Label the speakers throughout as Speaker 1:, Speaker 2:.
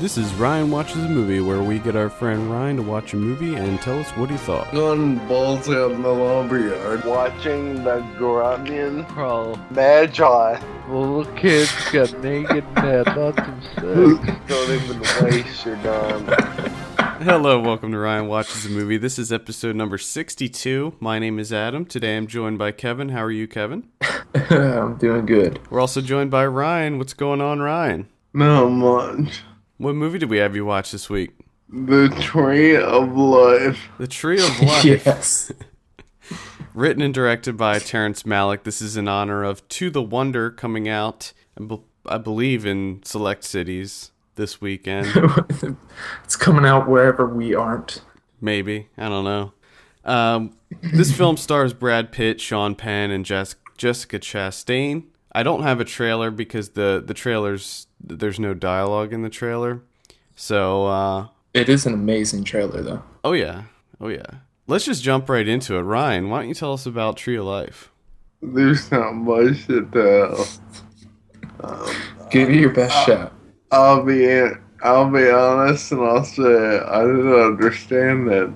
Speaker 1: This is Ryan Watches a Movie, where we get our friend Ryan to watch a movie and tell us what he thought.
Speaker 2: On balls out in the lumberyard. Watching the Grunion crawl. Magi.
Speaker 3: Little kids got naked and had lots of sex.
Speaker 2: Don't even waste your time.
Speaker 1: Hello, welcome to Ryan Watches a Movie. This is episode number 62. My name is Adam. Today I'm joined by Kevin. How are you, Kevin?
Speaker 4: I'm doing good.
Speaker 1: We're also joined by Ryan. What's going on, Ryan?
Speaker 2: Not much.
Speaker 1: What movie did we have you watch this week?
Speaker 2: The Tree of Life.
Speaker 1: The Tree of Life.
Speaker 4: Yes.
Speaker 1: Written and directed by Terrence Malick. This is in honor of To the Wonder coming out, I believe, in select cities this weekend.
Speaker 4: it's coming out wherever we aren't.
Speaker 1: Maybe. I don't know. Um, this film stars Brad Pitt, Sean Penn, and Jessica Chastain. I don't have a trailer because the, the trailers, there's no dialogue in the trailer. So, uh,
Speaker 4: It is an amazing trailer, though.
Speaker 1: oh yeah. Oh yeah. Let's just jump right into it. Ryan, why don't you tell us about Tree of Life?
Speaker 2: There's not much to tell.
Speaker 4: Give you your best shot.
Speaker 2: I'll be I'll be honest and I'll say I didn't understand it.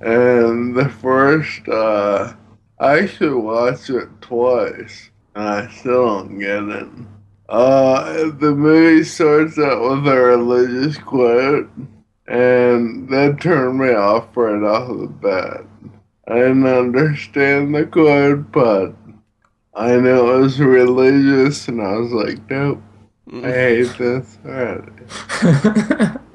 Speaker 2: And the first uh I actually watched it twice and I still don't get it. Uh the movie starts out with a religious quote and that turned me off right off the bat. I didn't understand the quote but I know it was religious and I was like, nope. I hate this already.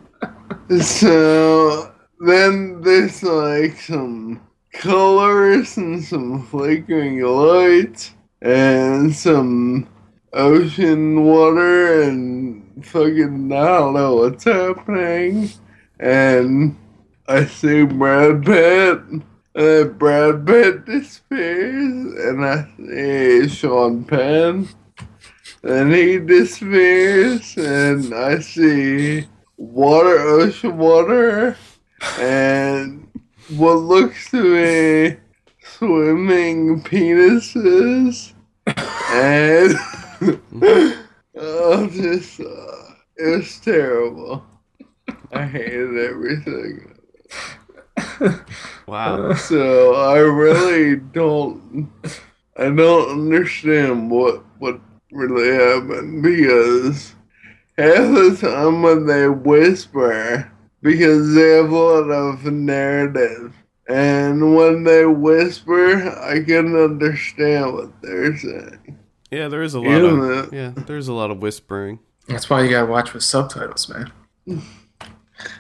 Speaker 2: So then there's like some colors and some flickering lights and some ocean water and fucking I don't know what's happening. And I see Brad Pitt. And then Brad Pitt disappears, and I see Sean Penn. And he disappears, and I see water, ocean water, and what looks to me swimming penises, and oh, just uh, it was terrible. I hated everything.
Speaker 1: Wow.
Speaker 2: So I really don't, I don't understand what what really happened because half the time when they whisper, because they have a lot of narrative, and when they whisper, I can understand what they're saying.
Speaker 1: Yeah, there is a lot
Speaker 2: Isn't
Speaker 1: of
Speaker 2: it?
Speaker 1: yeah, there's a lot of whispering.
Speaker 4: That's why you gotta watch with subtitles, man.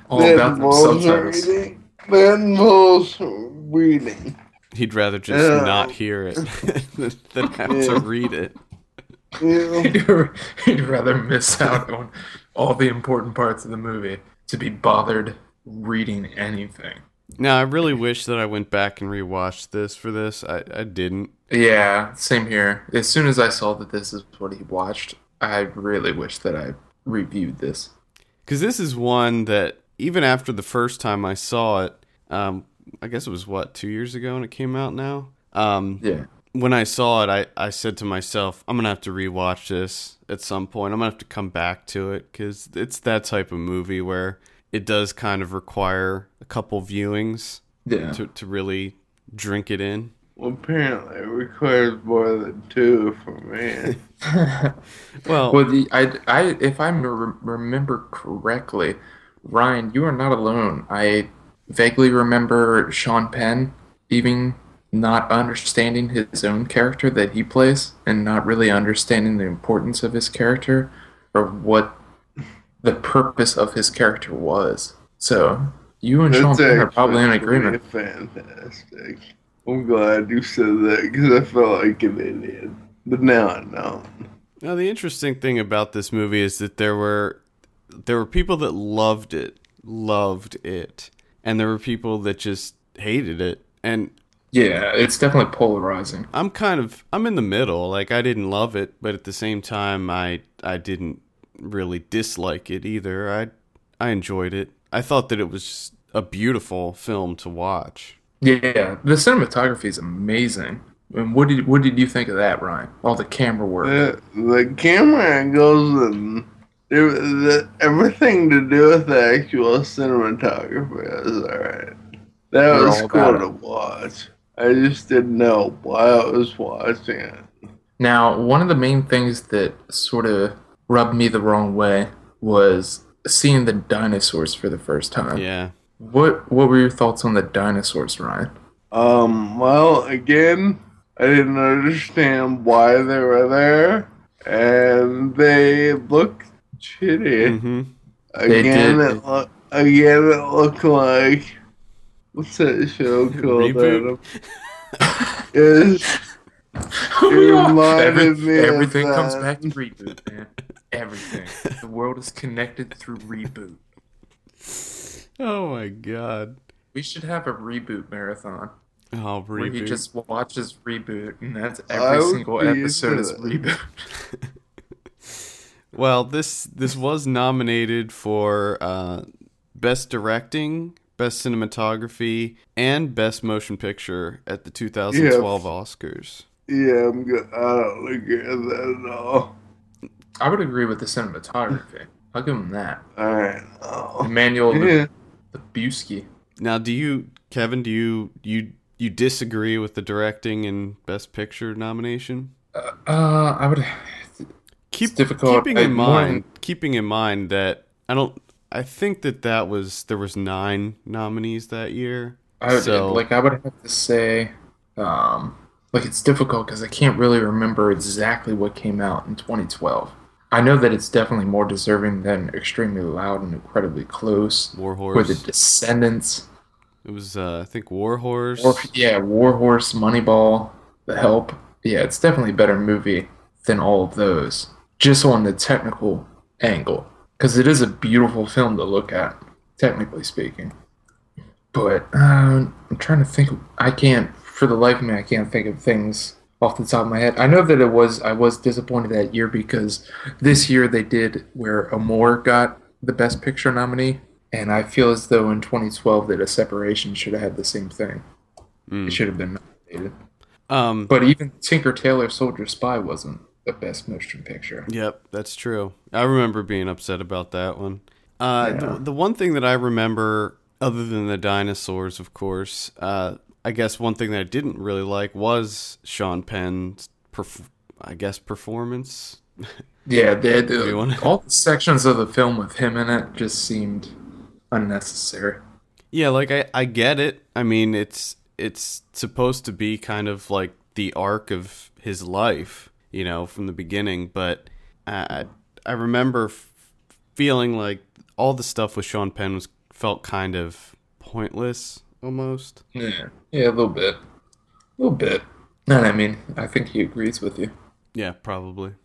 Speaker 4: All
Speaker 2: That
Speaker 4: about them subtitles.
Speaker 2: reading. That involves reading.
Speaker 1: He'd rather just
Speaker 2: Yeah.
Speaker 1: not hear it than, than have to read it.
Speaker 2: Yeah.
Speaker 4: You'd rather miss out on all the important parts of the movie to be bothered reading anything.
Speaker 1: Now, I really wish that I went back and rewatched this for this. I, I didn't.
Speaker 4: Yeah, same here. As soon as I saw that this is what he watched, I really wish that I reviewed this.
Speaker 1: Because this is one that, even after the first time I saw it, um, I guess it was what, two years ago when it came out now? Um,
Speaker 4: Yeah.
Speaker 1: when I saw it, I, I said to myself, I'm going to have to rewatch this at some point. I'm going to have to come back to it because it's that type of movie where it does kind of require a couple viewings
Speaker 4: Yeah.
Speaker 1: to, to really drink it in.
Speaker 2: Well, apparently it requires more than two for me.
Speaker 1: Well,
Speaker 4: Well, the, I, I, if I me- remember correctly, Ryan, you are not alone. I vaguely remember Sean Penn even not understanding his own character that he plays and not really understanding the importance of his character or what the purpose of his character was. So, you and Sean
Speaker 2: That's
Speaker 4: Penn are probably in agreement.
Speaker 2: Fantastic. I'm glad you said that because I felt like an idiot. But now I know.
Speaker 1: Now the interesting thing about this movie is that there were there were people that loved it, loved it, and there were people that just hated it. And
Speaker 4: Yeah, it's definitely polarizing.
Speaker 1: I'm kind of I'm in the middle. Like I didn't love it, but at the same time I I didn't really dislike it either. I I enjoyed it. I thought that it was a beautiful film to watch.
Speaker 4: Yeah, the cinematography is amazing. And what did what did you think of that, Ryan? All the camera work.
Speaker 2: The, the camera angles and it the, everything to do with the actual cinematography was alright. That
Speaker 4: You're
Speaker 2: was cool to watch. I just didn't know why I was watching it.
Speaker 4: Now, one of the main things that sort of rubbed me the wrong way was seeing the dinosaurs for the first time.
Speaker 1: Yeah.
Speaker 4: What What were your thoughts on the dinosaurs, Ryan?
Speaker 2: Um, well, again, I didn't understand why they were there, and they looked shitty.
Speaker 1: hmm
Speaker 4: They
Speaker 2: Again,
Speaker 4: did.
Speaker 2: it look, again, it looked like what's that show called?
Speaker 1: Reboot?
Speaker 2: Adam? Is it reminded me
Speaker 4: everything comes back to reboot, man. Everything. the world is connected through reboot.
Speaker 1: Oh my god.
Speaker 4: We should have a reboot marathon
Speaker 1: Oh,
Speaker 4: where he just watches reboot, and that's every single episode
Speaker 2: into
Speaker 4: is
Speaker 2: that.
Speaker 4: reboot.
Speaker 1: Well, this this was nominated for uh, best directing, best cinematography, and best motion picture at the 2012 Oscars.
Speaker 2: Yeah, I'm good. I don't agree with that at all.
Speaker 4: I would agree with the cinematography. I'll give him that.
Speaker 2: All right. Oh.
Speaker 4: Emmanuel
Speaker 2: Yeah.
Speaker 4: Lubezki.
Speaker 1: Now, do you, Kevin? Do you you you disagree with the directing and best picture nomination?
Speaker 4: Uh, uh, I would.
Speaker 1: Keep
Speaker 4: difficult.
Speaker 1: keeping
Speaker 4: I-
Speaker 1: in
Speaker 4: more
Speaker 1: mind keeping in mind that I don't. I think that that was there was nine nominees that year.
Speaker 4: I would,
Speaker 1: So-
Speaker 4: like I would have to say, um, like it's difficult because I can't really remember exactly what came out in 2012. I know that it's definitely more deserving than Extremely Loud and Incredibly Close,
Speaker 1: War
Speaker 4: or The Descendants,
Speaker 1: It was uh, I think War Horse.
Speaker 4: or yeah, War Horse, Moneyball, The Help. Yeah, it's definitely a better movie than all of those, just on the technical angle, because it is a beautiful film to look at, technically speaking. But um, I'm trying to think. I can't, for the life of me, I can't think of things off the top of my head. I know that it was. I was disappointed that year because this year they did where Amour got the Best Picture nominee, and I feel as though in 2012 that A Separation should have had the same thing.
Speaker 1: Mm.
Speaker 4: It should have been nominated.
Speaker 1: Um.
Speaker 4: But even Tinker Tailor Soldier Spy wasn't the best motion picture.
Speaker 1: Yep, that's true. I remember being upset about that one. Uh,
Speaker 4: Yeah.
Speaker 1: the, the one thing that I remember, other than the dinosaurs, of course, uh, I guess one thing that I didn't really like was Sean Penn's, perf- I guess, performance.
Speaker 4: Yeah, they,
Speaker 1: Do wanna-
Speaker 4: all the sections of the film with him in it just seemed unnecessary.
Speaker 1: Yeah, like I, I get it. I mean, it's it's supposed to be kind of like the arc of his life, you know, from the beginning. But I I remember f- feeling like all the stuff with Sean Penn was felt kind of pointless almost.
Speaker 4: Yeah, yeah, a little bit, a little bit. And I mean, I think he agrees with you.
Speaker 1: Yeah, probably.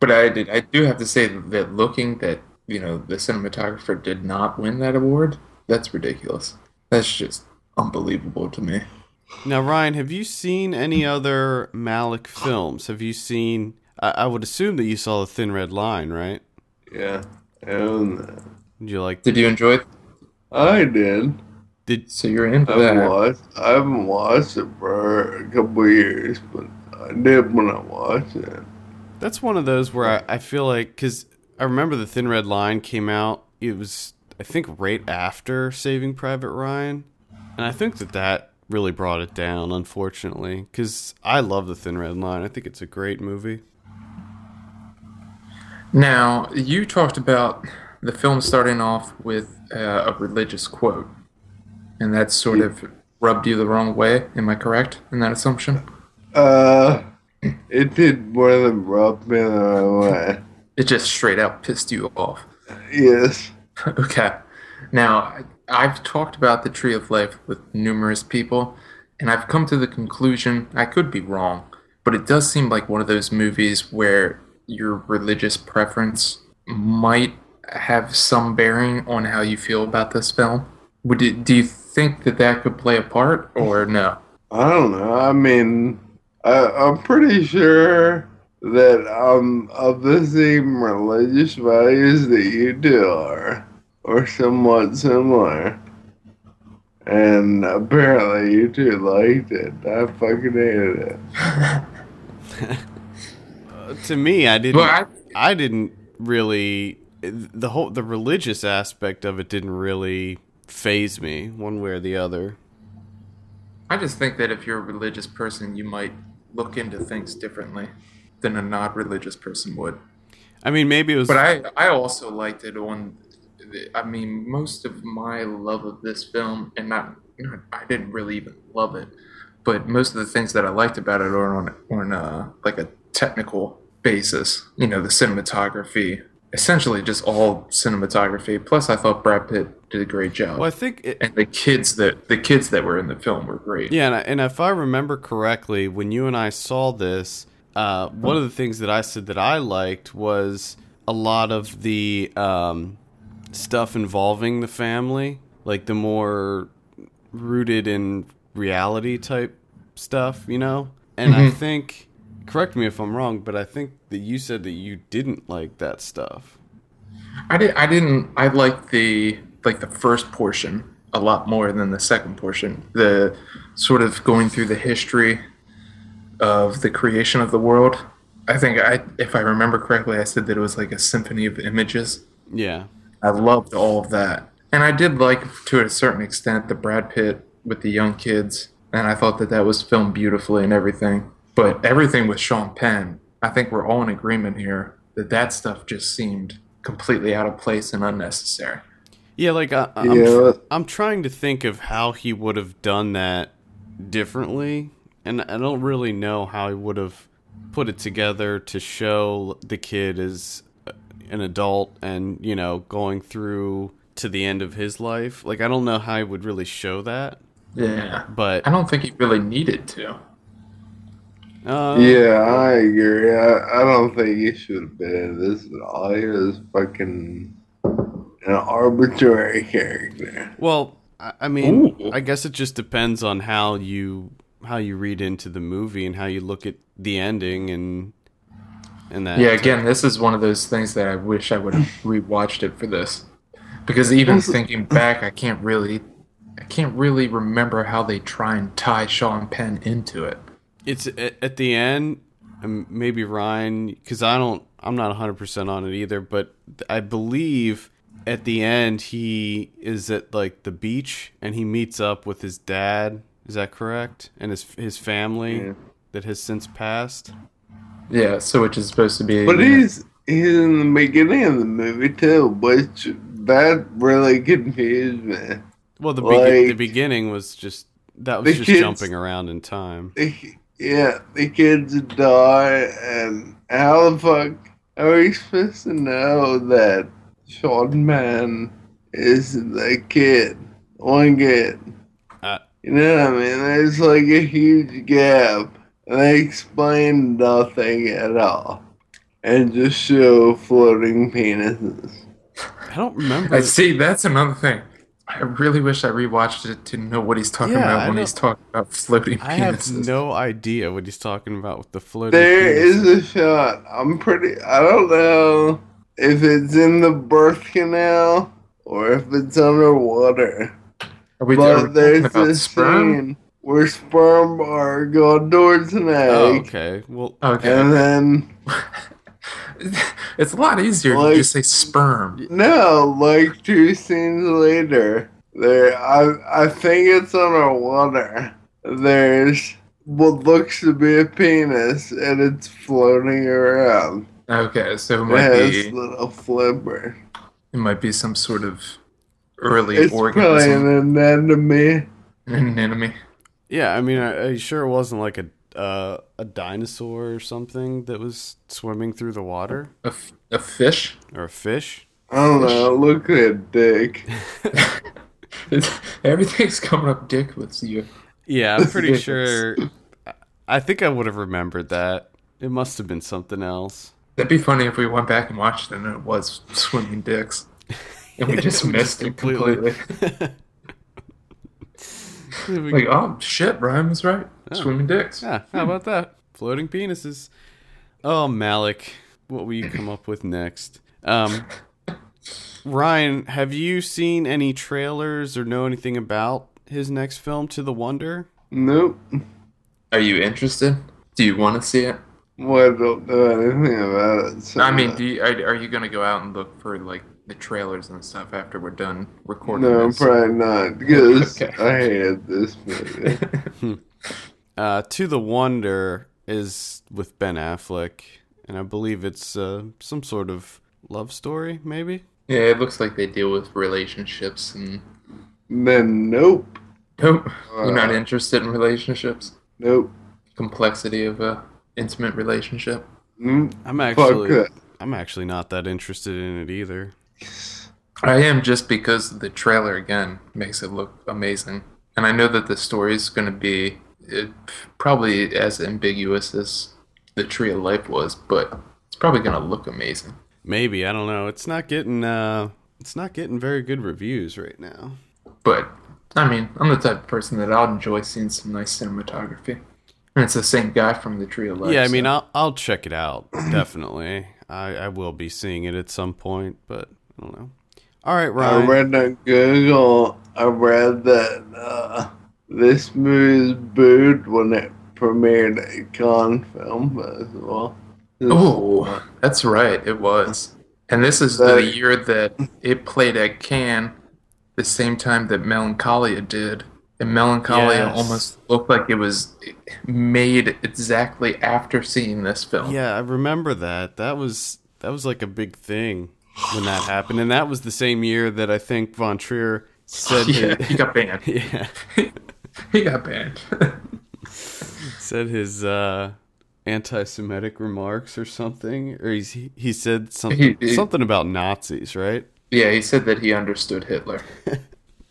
Speaker 4: But I did, I do have to say that looking that you know the cinematographer did not win that award, that's ridiculous. That's just unbelievable to me.
Speaker 1: Now, Ryan, have you seen any other Malick films? Have you seen? I, I would assume that you saw the Thin Red Line, right?
Speaker 2: Yeah. Oh, and
Speaker 1: Did you like?
Speaker 4: Did you enjoy it?
Speaker 2: I did.
Speaker 1: Did
Speaker 4: So you're into
Speaker 2: I haven't
Speaker 4: that?
Speaker 2: watched. I haven't watched it for a couple of years, but I did when I watched it.
Speaker 1: That's one of those where I, I feel like because I remember the Thin Red Line came out. It was I think right after Saving Private Ryan, and I think that that really brought it down. Unfortunately, because I love the Thin Red Line. I think it's a great movie.
Speaker 4: Now, you talked about the film starting off with uh, a religious quote, and that sort of rubbed you the wrong way. Am I correct in that assumption?
Speaker 2: Uh, it did more than rub me the wrong way.
Speaker 4: It just straight out pissed you off.
Speaker 2: Yes.
Speaker 4: okay. Now, I've talked about the Tree of Life with numerous people, and I've come to the conclusion, I could be wrong, but it does seem like one of those movies where your religious preference might have some bearing on how you feel about this film. Would it, do you think that that could play a part, or no?
Speaker 2: I don't know. I mean, I, I'm pretty sure that I'm of the same religious values that you two are, or somewhat similar. And apparently, you two liked it. I fucking hated it.
Speaker 1: Uh, to me, I didn't.
Speaker 4: Well, I,
Speaker 1: I didn't really the whole the religious aspect of it didn't really phase me one way or the other.
Speaker 4: I just think that if you're a religious person, you might look into things differently than a not religious person would.
Speaker 1: I mean, maybe it was.
Speaker 4: But I, I also liked it on. I mean, most of my love of this film, and not, you know, I didn't really even love it, but most of the things that I liked about it are on on uh, like a technical basis. You know, the cinematography, essentially just all cinematography. Plus, I thought Brad Pitt did a great job,
Speaker 1: well, I think it,
Speaker 4: and the kids that the kids that were in the film were great.
Speaker 1: Yeah, and, I, and if I remember correctly, when you and I saw this, uh, one of the things that I said that I liked was a lot of the um, stuff involving the family, like the more rooted in reality type stuff, you know? And I think, correct me if I'm wrong, but I think that you said that you didn't like that stuff.
Speaker 4: I did. I didn't. I liked the like the first portion a lot more than the second portion. The sort of going through the history of the creation of the world. I think I, if I remember correctly, I said that it was like a symphony of images.
Speaker 1: Yeah.
Speaker 4: I loved all of that, and I did like to a certain extent the Brad Pitt with the young kids, and I thought that that was filmed beautifully and everything. But everything with Sean Penn, I think we're all in agreement here that that stuff just seemed completely out of place and unnecessary.
Speaker 1: Yeah, like I, I'm,
Speaker 2: Yeah.
Speaker 1: I'm trying to think of how he would have done that differently, and I don't really know how he would have put it together to show the kid as an adult and you know going through to the end of his life. Like I don't know how he would really show that,
Speaker 4: Yeah,
Speaker 1: but
Speaker 4: I don't think he really needed to.
Speaker 1: Uh,
Speaker 2: Yeah, I agree. I, I don't think he should have been in this at all. He was fucking an arbitrary character.
Speaker 1: Well, I I mean,
Speaker 4: Ooh.
Speaker 1: I guess it just depends on how you how you read into the movie and how you look at the ending and and that.
Speaker 4: Yeah, again, this is one of those things that I wish I would have rewatched it for this, because even thinking back, I can't really, I can't really remember how they try and tie Sean Penn into it.
Speaker 1: It's at, at the end, um, maybe Ryan, because I don't, I'm not 100% on it either, but I believe at the end he is at like the beach and he meets up with his dad. Is that correct? And his his family
Speaker 2: Yeah.
Speaker 1: that has since passed.
Speaker 4: Yeah, so which is supposed to be.
Speaker 2: But
Speaker 4: you
Speaker 2: he's he's in the beginning of the movie too, which that really confused me.
Speaker 1: Well, the begi- the beginning was just that was just
Speaker 2: kids-
Speaker 1: jumping around in time.
Speaker 2: The, yeah, the kids die, and how the fuck are we supposed to know that Sean Man is the kid, one kid?
Speaker 1: Uh,
Speaker 2: You know what I mean? There's like a huge gap. And they explain nothing at all. And just show floating penises.
Speaker 1: I don't remember.
Speaker 4: I see. That's another thing. I really wish I rewatched it to know what he's talking
Speaker 1: Yeah,
Speaker 4: about
Speaker 1: I
Speaker 4: when
Speaker 1: know-
Speaker 4: he's talking about floating
Speaker 1: I have no idea what he's talking about with the floating.
Speaker 2: There
Speaker 1: penis.
Speaker 2: is a shot. I'm pretty. I don't know if it's in the birth canal or if it's underwater.
Speaker 4: Are we, are we
Speaker 2: But
Speaker 4: talking
Speaker 2: there's
Speaker 4: about
Speaker 2: this
Speaker 4: sperm?
Speaker 2: scene where sperm are going towards an egg.
Speaker 1: Oh, okay. Well,
Speaker 4: Okay.
Speaker 2: And then,
Speaker 4: it's a lot easier
Speaker 2: Like-
Speaker 4: to just say sperm.
Speaker 2: no, like two scenes later, there, I, I think it's underwater. There's what looks to be a penis and it's floating around.
Speaker 4: Okay, so it
Speaker 2: It
Speaker 4: might
Speaker 2: has
Speaker 4: be
Speaker 2: little flipper.
Speaker 4: it might be some sort of early
Speaker 2: It's probably
Speaker 4: organism
Speaker 2: an anatomy.
Speaker 4: an enemy.
Speaker 1: yeah. I mean, I, I sure it wasn't like a uh, a dinosaur or something that was swimming through the water
Speaker 4: A, f- a fish?
Speaker 1: or a fish.
Speaker 2: I don't know. Look at Dick.
Speaker 4: Everything's coming up dick with you.
Speaker 1: Yeah, I'm pretty sure. I think I would have remembered that. It must have been something else.
Speaker 4: That'd be funny if we went back and watched it and it was swimming dicks. And we just
Speaker 1: We
Speaker 4: missed it completely.
Speaker 1: We-
Speaker 4: like, oh shit, Ryan was right. Swimming dicks.
Speaker 1: Yeah, how about that? Floating penises. Oh, Malick, what will you come up with next? Um, Ryan, have you seen any trailers or know anything about his next film, To the Wonder?
Speaker 2: Nope.
Speaker 4: Are you interested? Do you want to see it?
Speaker 2: Well, I don't know anything about it. So
Speaker 4: I mean, do you, are, are you gonna go out and look for like the trailers and stuff after we're done recording
Speaker 2: no,
Speaker 4: this?
Speaker 2: probably not because
Speaker 4: Okay.
Speaker 2: I hated this movie.
Speaker 1: Uh, to the Wonder is with Ben Affleck, and I believe it's uh, some sort of love story, maybe.
Speaker 4: yeah, it looks like they deal with relationships and.
Speaker 2: then nope,
Speaker 4: Nope, you're not
Speaker 2: Uh,
Speaker 4: interested in relationships.
Speaker 2: nope,
Speaker 4: Complexity of a intimate relationship.
Speaker 2: mm,
Speaker 1: I'm actually. I'm actually not that interested in it either.
Speaker 4: I am just because the trailer again makes it look amazing, and I know that the story is going to be uh, probably as ambiguous as the Tree of Life was, but it's probably going to look amazing.
Speaker 1: Maybe I don't know. It's not getting, uh, it's not getting very good reviews right now.
Speaker 4: But I mean, I'm the type of person that I'll enjoy seeing some nice cinematography, and it's the same guy from the Tree of Life.
Speaker 1: yeah, I mean,
Speaker 4: so-
Speaker 1: I'll I'll check it out definitely. I I will be seeing it at some point, but I don't know. All right, Ryan.
Speaker 2: I
Speaker 1: Ryan.
Speaker 2: read on Google. I read that uh, this movie is booed when it premiered at Cannes Film Festival.
Speaker 4: Oh, that's right. It was. And this is the year that it played at Cannes, the same time that Melancholia did. And Melancholia
Speaker 1: Yes.
Speaker 4: almost looked like it was made exactly after seeing this film.
Speaker 1: Yeah, I remember that. That was that was like a big thing when that happened, and that was the same year that I think Von Trier said
Speaker 4: Yeah,
Speaker 1: his,
Speaker 4: he got banned.
Speaker 1: yeah
Speaker 4: he got banned.
Speaker 1: said his uh, anti-Semitic remarks or something, or he's, he said something
Speaker 4: He- he-
Speaker 1: something about Nazis, right?
Speaker 4: yeah, he said that he understood Hitler.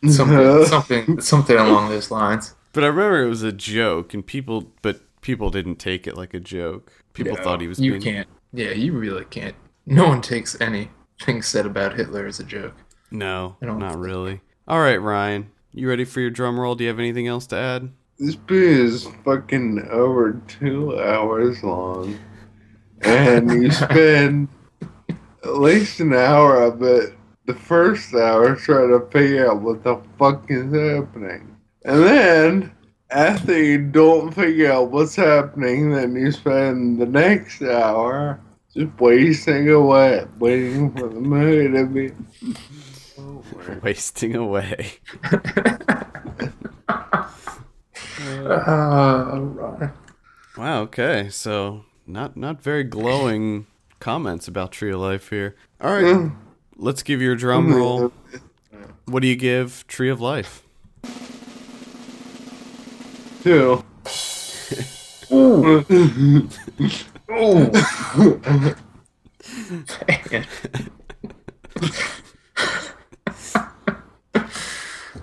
Speaker 4: Something, something, something along those lines.
Speaker 1: But I remember it was a joke, and people, but people didn't take it like a joke. People
Speaker 4: No,
Speaker 1: thought he was
Speaker 4: You
Speaker 1: being
Speaker 4: can't. Yeah, you really can't. No one takes anything said about Hitler as a joke.
Speaker 1: no,
Speaker 4: I don't
Speaker 1: not
Speaker 4: think-
Speaker 1: really. All right, Ryan, you ready for your drum roll? Do you have anything else to add?
Speaker 2: This movie is fucking over two hours long. And you spend at least an hour of it, the first hour, trying to figure out what the fuck is happening. And then, after you don't figure out what's happening, then you spend the next hour just wasting away, waiting for the movie to be over.
Speaker 1: Wasting away.
Speaker 4: Uh.
Speaker 1: Wow. Okay. So not not very glowing comments about Tree of Life here. All right.
Speaker 2: Mm.
Speaker 1: Let's give your drum roll. What do you give Tree of Life?
Speaker 2: Two.
Speaker 4: Ah,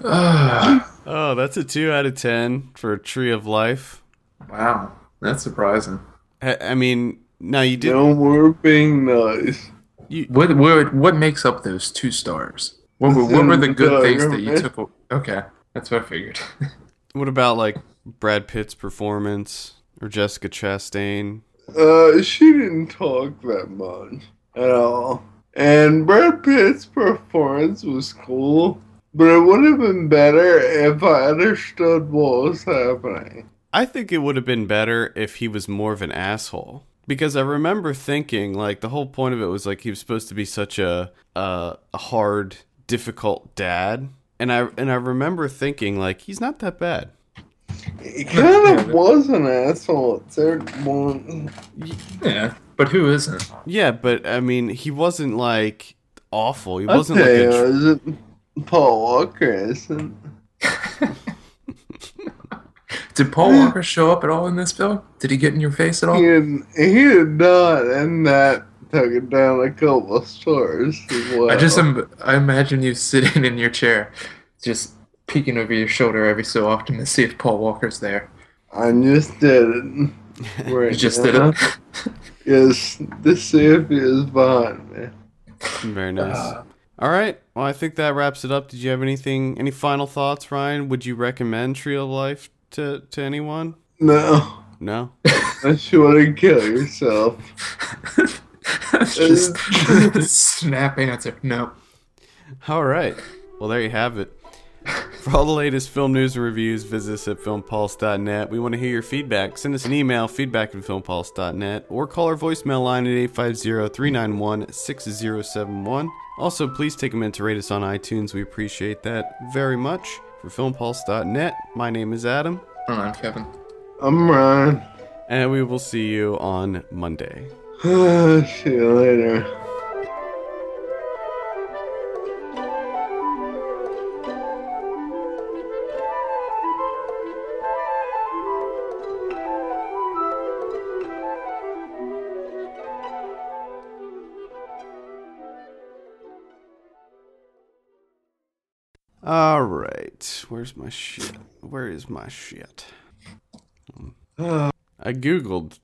Speaker 1: Oh, that's a two out of ten for a Tree of Life.
Speaker 4: wow, that's surprising.
Speaker 1: I, I mean, now you did.
Speaker 2: No more being nice.
Speaker 1: You,
Speaker 4: What what what makes up those two stars? What were, what were the good things that you took? a- Okay, that's what I figured.
Speaker 1: what about like Brad Pitt's performance or Jessica Chastain?
Speaker 2: Uh, she didn't talk that much at all. And Brad Pitt's performance was cool, but it would have been better if I understood what was happening.
Speaker 1: I think it would have been better if he was more of an asshole. Because I remember thinking, like, the whole point of it was like he was supposed to be such a a, a hard, difficult dad, and I and I remember thinking, like, he's not that bad.
Speaker 2: He kind of was an asshole at certain points.
Speaker 4: yeah, but who isn't?
Speaker 1: Yeah, but I mean, he wasn't like awful. He wasn't
Speaker 2: tell
Speaker 1: like a. Tr-
Speaker 2: is it Paul Walker isn't.
Speaker 4: Did Paul Walker show up at all in this film? Did he get in your face at all?
Speaker 2: He did, he did not, and that took it down a couple of stores well.
Speaker 4: I just im- I imagine you sitting in your chair, just peeking over your shoulder every so often to see if Paul Walker's there.
Speaker 2: I just did it. Right
Speaker 4: You just
Speaker 2: now.
Speaker 4: did it.
Speaker 2: Yes, the safety is behind me.
Speaker 1: Very nice.
Speaker 4: Uh,
Speaker 1: All right. Well, I think that wraps it up. Did you have anything? Any final thoughts, Ryan? Would you recommend Tree of Life to to anyone?
Speaker 2: No,
Speaker 1: No.
Speaker 2: unless you want to kill yourself.
Speaker 4: Just snap answer. No.
Speaker 1: All right. Well, there you have it. For all the latest film news and reviews, visit us at filmpulse.net. We want to hear your feedback. Send us an email, feedback at filmpulse.net, or call our voicemail line at 850-391-6071. Also, please take a minute to rate us on iTunes. We appreciate that very much. For filmpulse.net, my name is Adam,
Speaker 4: Oh, I'm Kevin.
Speaker 2: I'm Ryan.
Speaker 1: and we will see you on Monday.
Speaker 2: See you later.
Speaker 1: All right. Where's my shit? Where is my shit? I googled